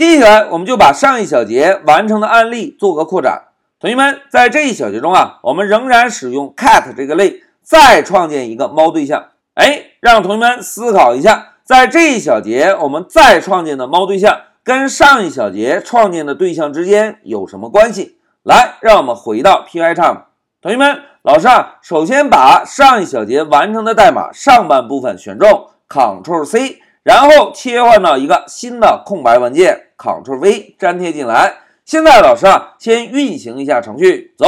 接下来我们就把上一小节完成的案例做个扩展。同学们，在这一小节中啊，我们仍然使用 cat 这个类再创建一个猫对象。哎，让同学们思考一下，在这一小节我们再创建的猫对象跟上一小节创建的对象之间有什么关系？来，让我们回到 Pycharm。同学们，老师啊，首先把上一小节完成的代码上半部分选中，Ctrl C，然后切换到一个新的空白文件，Ctrl V 粘贴进来。现在老师啊，先运行一下程序，走。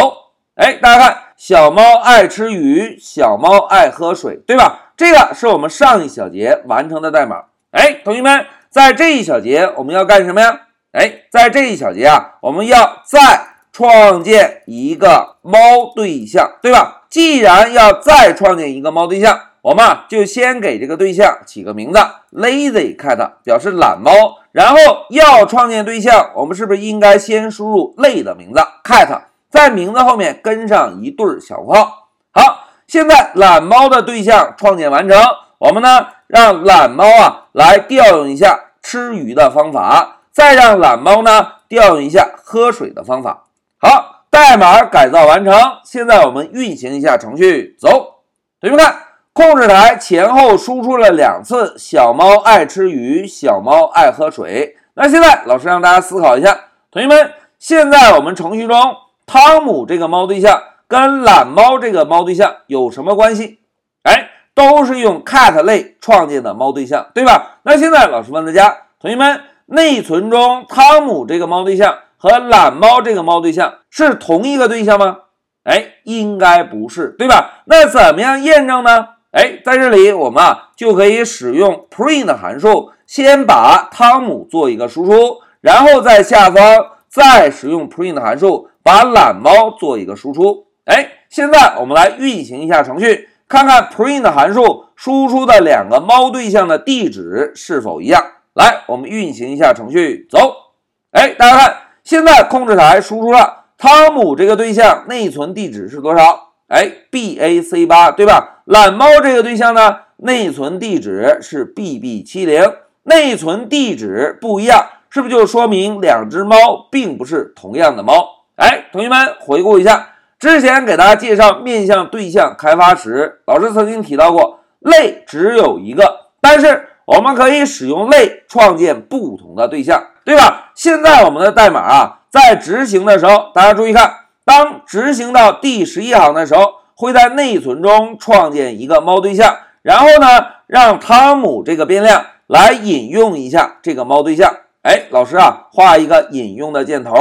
哎，大家看，小猫爱吃鱼，小猫爱喝水，对吧？这个是我们上一小节完成的代码。哎，同学们，在这一小节我们要干什么呀？哎，在这一小节啊，我们要再。创建一个猫对象，对吧？既然要再创建一个猫对象，我们就先给这个对象起个名字，lazy cat，表示懒猫。然后要创建对象，我们是不是应该先输入类的名字 cat，在名字后面跟上一对小括号？好，现在懒猫的对象创建完成，我们呢让懒猫啊来调用一下吃鱼的方法，再让懒猫呢调用一下喝水的方法。好，代码改造完成。现在我们运行一下程序，走。同学们看，控制台前后输出了两次“小猫爱吃鱼，小猫爱喝水”。那现在老师让大家思考一下，同学们，现在我们程序中汤姆这个猫对象跟懒猫这个猫对象有什么关系？哎，都是用 cat 类创建的猫对象，对吧？那现在老师问大家，同学们，内存中汤姆这个猫对象。和懒猫这个猫对象是同一个对象吗？哎，应该不是，对吧？那怎么样验证呢？哎，在这里我们啊就可以使用 print 函数，先把汤姆做一个输出，然后在下方再使用 print 函数把懒猫做一个输出。哎，现在我们来运行一下程序，看看 print 函数输出的两个猫对象的地址是否一样。来，我们运行一下程序，走。哎，大家看。现在控制台输出了汤姆这个对象内存地址是多少？哎，bac 八，对吧？懒猫这个对象呢，内存地址是 bb 七零，内存地址不一样，是不是就说明两只猫并不是同样的猫？哎，同学们回顾一下，之前给大家介绍面向对象开发时，老师曾经提到过，类只有一个，但是我们可以使用类创建不同的对象。对吧？现在我们的代码啊，在执行的时候，大家注意看，当执行到第十一行的时候，会在内存中创建一个猫对象，然后呢，让汤姆这个变量来引用一下这个猫对象。哎，老师啊，画一个引用的箭头。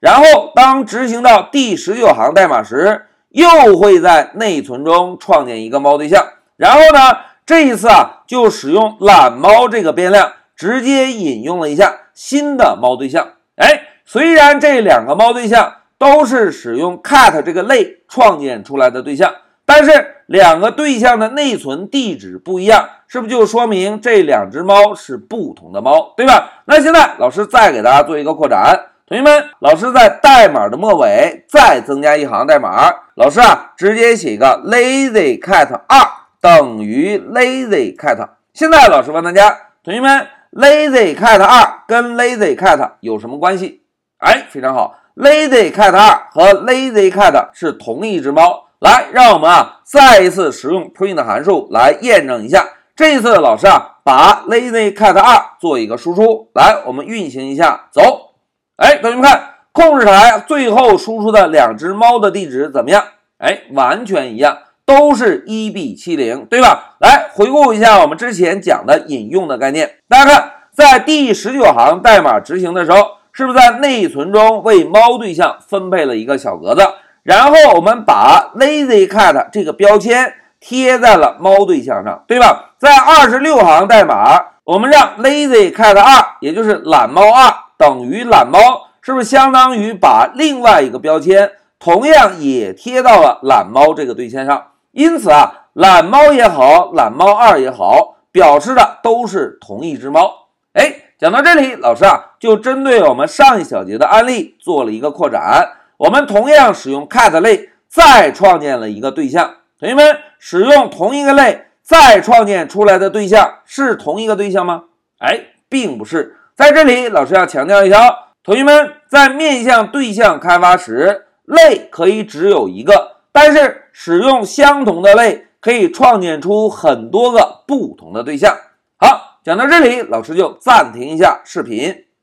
然后当执行到第十九行代码时，又会在内存中创建一个猫对象，然后呢，这一次啊，就使用懒猫这个变量。直接引用了一下新的猫对象，哎，虽然这两个猫对象都是使用 cat 这个类创建出来的对象，但是两个对象的内存地址不一样，是不是就说明这两只猫是不同的猫，对吧？那现在老师再给大家做一个扩展，同学们，老师在代码的末尾再增加一行代码，老师啊，直接写一个 lazy cat 二等于 lazy cat。现在老师问大家，同学们。Lazy Cat 二跟 Lazy Cat 有什么关系？哎，非常好，Lazy Cat 二和 Lazy Cat 是同一只猫。来，让我们啊再一次使用 print 函数来验证一下。这一次老师啊把 Lazy Cat 二做一个输出。来，我们运行一下，走。哎，同学们看，控制台最后输出的两只猫的地址怎么样？哎，完全一样。都是一 b 七零，对吧？来回顾一下我们之前讲的引用的概念。大家看，在第十九行代码执行的时候，是不是在内存中为猫对象分配了一个小格子？然后我们把 lazy cat 这个标签贴在了猫对象上，对吧？在二十六行代码，我们让 lazy cat 二，也就是懒猫二等于懒猫，是不是相当于把另外一个标签同样也贴到了懒猫这个对象上？因此啊，懒猫也好，懒猫二也好，表示的都是同一只猫。哎，讲到这里，老师啊就针对我们上一小节的案例做了一个扩展，我们同样使用 cat 类再创建了一个对象，同学们使用同一个类再创建出来的对象是同一个对象吗？哎，并不是，在这里老师要强调一条，同学们在面向对象开发时，类可以只有一个，但是使用相同的类可以创建出很多个不同的对象。好。讲到这里老师就暂停一下视频。